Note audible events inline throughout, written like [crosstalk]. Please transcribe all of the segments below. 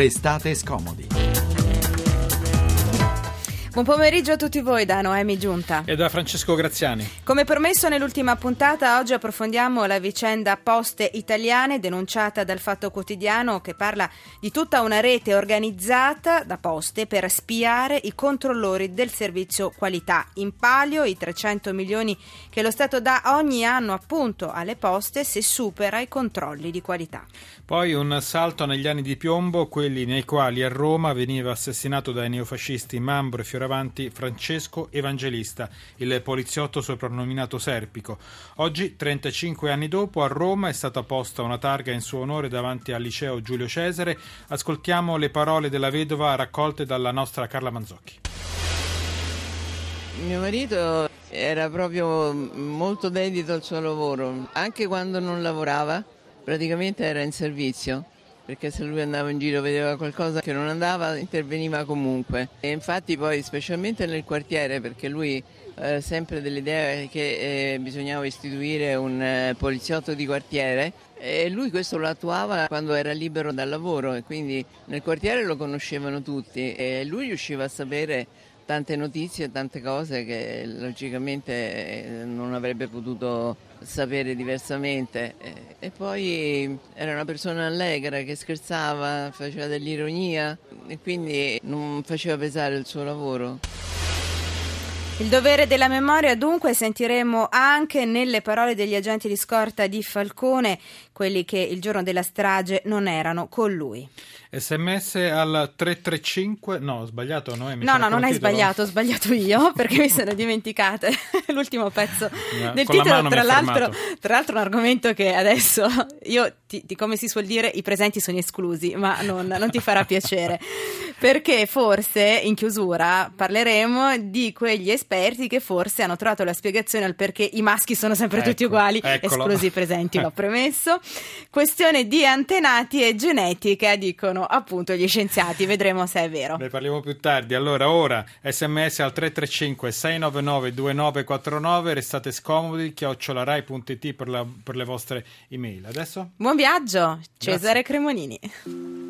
Restate scomodi. Buon pomeriggio a tutti voi da Noemi Giunta e da Francesco Graziani. Come promesso nell'ultima puntata, oggi approfondiamo la vicenda Poste Italiane denunciata dal Fatto Quotidiano che parla di tutta una rete organizzata da Poste per spiare i controllori del servizio qualità. In palio i 300 milioni che lo Stato dà ogni anno appunto alle poste se supera i controlli di qualità. Poi un salto negli anni di piombo, quelli nei quali a Roma veniva assassinato dai neofascisti Mambro e Fioravanti Francesco Evangelista, il poliziotto soprannominato Serpico. Oggi, 35 anni dopo, a Roma è stata posta una targa in suo onore davanti al liceo Giulio Cesare. Ascoltiamo le parole della vedova raccolte dalla nostra Carla Manzocchi. Mio marito era proprio molto dedito al suo lavoro, anche quando non lavorava praticamente era in servizio perché se lui andava in giro vedeva qualcosa che non andava interveniva comunque. E infatti poi specialmente nel quartiere perché lui eh, sempre dell'idea che eh, bisognava istituire un eh, poliziotto di quartiere e lui questo lo attuava quando era libero dal lavoro e quindi nel quartiere lo conoscevano tutti e lui riusciva a sapere tante notizie, tante cose che logicamente eh, non avrebbe potuto sapere diversamente. E poi era una persona allegra che scherzava, faceva dell'ironia e quindi non faceva pesare il suo lavoro. Il dovere della memoria dunque sentiremo anche nelle parole degli agenti di scorta di Falcone, quelli che il giorno della strage non erano con lui. Sms al 335, no, ho sbagliato Noemi. No, no, non hai sbagliato, ho sbagliato io [laughs] perché mi sono dimenticata [laughs] l'ultimo pezzo [laughs] no, del titolo. Tra l'altro, tra l'altro, un argomento che adesso io, ti, ti, come si suol dire, i presenti sono esclusi, ma non, non ti farà piacere. perché forse in chiusura parleremo di quegli esperti che forse hanno trovato la spiegazione al perché i maschi sono sempre ecco, tutti uguali, eccolo. esclusi i presenti, l'ho premesso. Questione di antenati e genetica, dicono dicono appunto gli scienziati, vedremo se è vero. Ne parliamo più tardi. Allora, ora sms al 335 699 2949, restate scomodi, chiocciolarai.it per, per le vostre email. Adesso? Buon viaggio, Cesare Grazie. Cremonini.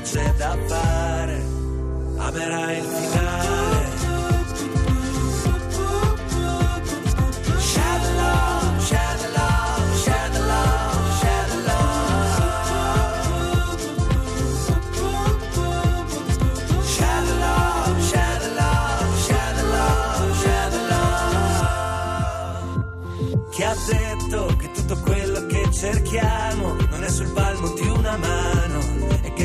c'è da fare, amerai il finale.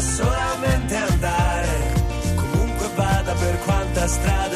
Solamente andare. Comunque vada per quanta strada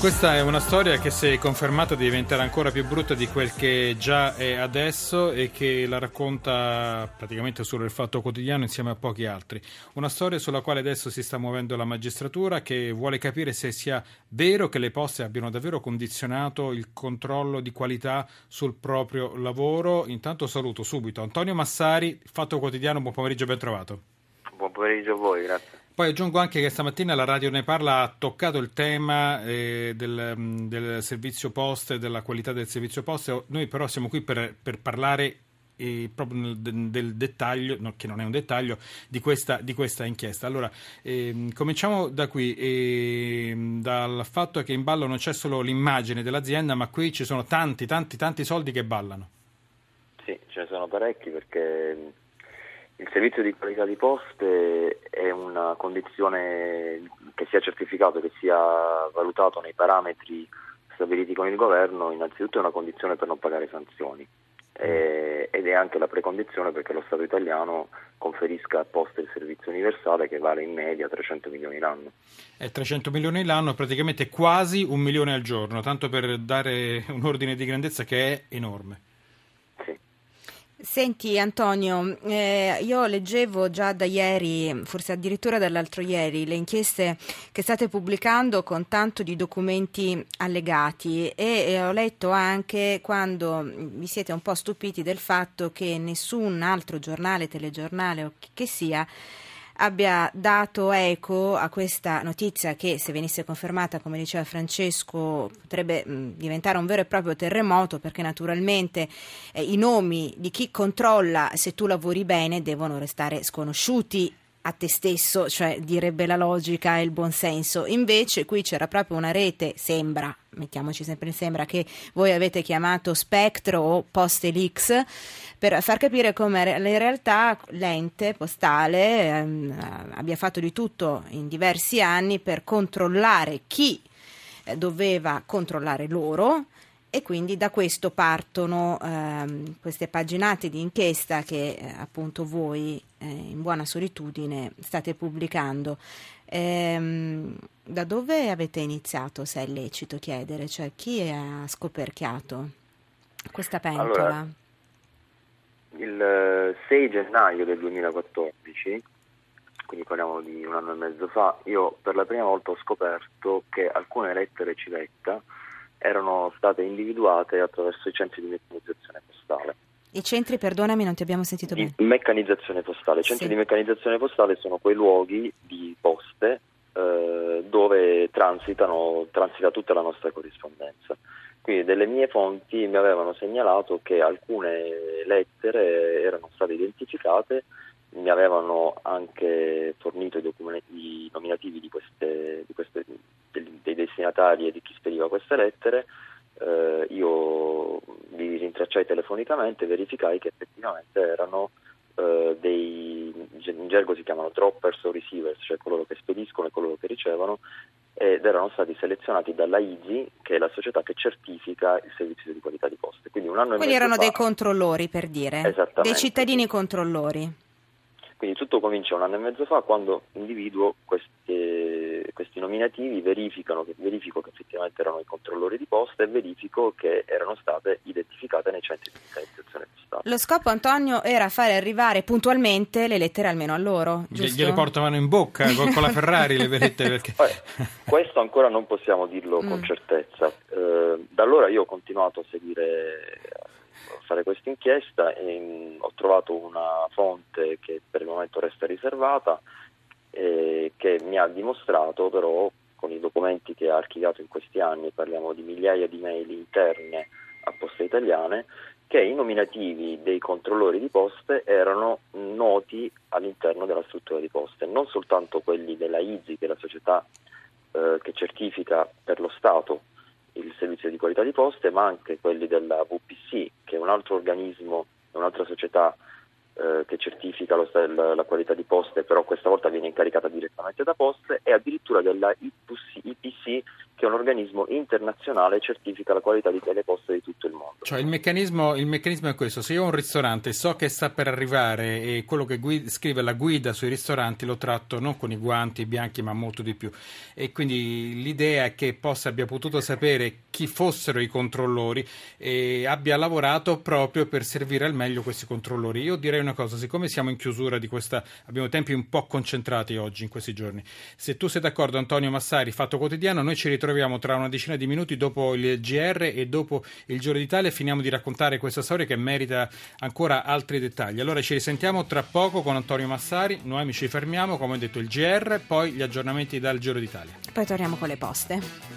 Questa è una storia che se confermata diventerà ancora più brutta di quel che già è adesso e che la racconta praticamente solo il Fatto Quotidiano insieme a pochi altri. Una storia sulla quale adesso si sta muovendo la magistratura che vuole capire se sia vero che le poste abbiano davvero condizionato il controllo di qualità sul proprio lavoro. Intanto saluto subito Antonio Massari, Fatto Quotidiano, buon pomeriggio, ben trovato. Buon pomeriggio a voi, grazie. Poi aggiungo anche che stamattina la Radio Ne Parla ha toccato il tema eh, del, mm, del, servizio poste, della qualità del servizio poste. Noi però siamo qui per, per parlare eh, proprio nel, del dettaglio, no, che non è un dettaglio, di questa, di questa inchiesta. Allora, eh, cominciamo da qui, eh, dal fatto che in ballo non c'è solo l'immagine dell'azienda, ma qui ci sono tanti, tanti, tanti soldi che ballano. Sì, ce ne sono parecchi perché il servizio di qualità di poste è una condizione che sia certificato, che sia valutato nei parametri stabiliti con il governo, innanzitutto è una condizione per non pagare sanzioni ed è anche la precondizione perché lo Stato italiano conferisca a poste il servizio universale che vale in media 300 milioni l'anno. È 300 milioni l'anno, praticamente quasi un milione al giorno, tanto per dare un ordine di grandezza che è enorme. Senti Antonio, eh, io leggevo già da ieri, forse addirittura dall'altro ieri, le inchieste che state pubblicando con tanto di documenti allegati e, e ho letto anche quando vi siete un po' stupiti del fatto che nessun altro giornale, telegiornale o che sia abbia dato eco a questa notizia che, se venisse confermata, come diceva Francesco, potrebbe mh, diventare un vero e proprio terremoto perché naturalmente eh, i nomi di chi controlla se tu lavori bene devono restare sconosciuti a te stesso, cioè direbbe la logica e il buonsenso. Invece qui c'era proprio una rete, sembra, mettiamoci sempre in sembra, che voi avete chiamato Spectro o Postelix, per far capire come in realtà l'ente postale ehm, abbia fatto di tutto in diversi anni per controllare chi eh, doveva controllare loro e quindi da questo partono ehm, queste paginate di inchiesta che eh, appunto voi eh, in buona solitudine state pubblicando. Ehm, da dove avete iniziato, se è lecito chiedere? Cioè chi ha scoperchiato questa pentola? Allora, il 6 eh, gennaio del 2014, quindi parliamo di un anno e mezzo fa, io per la prima volta ho scoperto che alcune lettere civetta erano state individuate attraverso i centri di meccanizzazione postale. I centri, perdonami, non ti abbiamo sentito bene. Di meccanizzazione postale. I centri sì. di meccanizzazione postale sono quei luoghi di poste eh, dove transitano, transita tutta la nostra corrispondenza. Quindi delle mie fonti mi avevano segnalato che alcune lettere erano state identificate, mi avevano anche fornito i, documenti, i nominativi di queste, di queste dei destinatari e di chi spediva queste lettere, eh, io li rintracciai telefonicamente e verificai che effettivamente erano eh, dei, in gergo si chiamano droppers o receivers, cioè coloro che spediscono e coloro che ricevono, ed erano stati selezionati dalla ISI, che è la società che certifica il servizio di qualità di poste. Quindi, Quindi erano fa, dei controllori, per dire, dei cittadini controllori. Quindi tutto comincia un anno e mezzo fa quando individuo queste, questi nominativi, verifico che effettivamente erano i controllori di posta e verifico che erano state identificate nei centri di digitalizzazione postale. Lo scopo, Antonio, era fare arrivare puntualmente le lettere almeno a loro, giusto? Gliele portavano in bocca con, con la [laughs] Ferrari le lettere. Perché... questo ancora non possiamo dirlo mm. con certezza. Eh, da allora io ho continuato a seguire fare questa inchiesta e ho trovato una fonte che per il momento resta riservata eh, che mi ha dimostrato però con i documenti che ha archiviato in questi anni, parliamo di migliaia di mail interne a Poste Italiane, che i nominativi dei controllori di poste erano noti all'interno della struttura di poste, non soltanto quelli della IZI, che è la società eh, che certifica per lo Stato il servizio di qualità di poste, ma anche quelli della VPC, che è un altro organismo, un'altra società eh, che certifica lo, la, la, qualità di poste, però questa volta viene incaricata direttamente da poste, e addirittura della IPC, che un organismo internazionale e certifica la qualità delle poste di tutto il mondo. Cioè il meccanismo, il meccanismo, è questo, se io ho un ristorante so che sta per arrivare e quello che guida, scrive la guida sui ristoranti lo tratto non con i guanti bianchi ma molto di più e quindi l'idea è che possa abbia potuto sapere chi fossero i controllori e abbia lavorato proprio per servire al meglio questi controllori. Io direi una cosa, siccome siamo in chiusura di questa, abbiamo tempi un po' concentrati oggi in questi giorni, se tu sei d'accordo Antonio Massari, Fatto Quotidiano, noi ci ritroviamo ritroviamo tra una decina di minuti dopo il GR e dopo il Giro d'Italia finiamo di raccontare questa storia che merita ancora altri dettagli. Allora ci risentiamo tra poco con Antonio Massari, noi ci fermiamo, come ho detto il GR, poi gli aggiornamenti dal Giro d'Italia. Poi torniamo con le poste.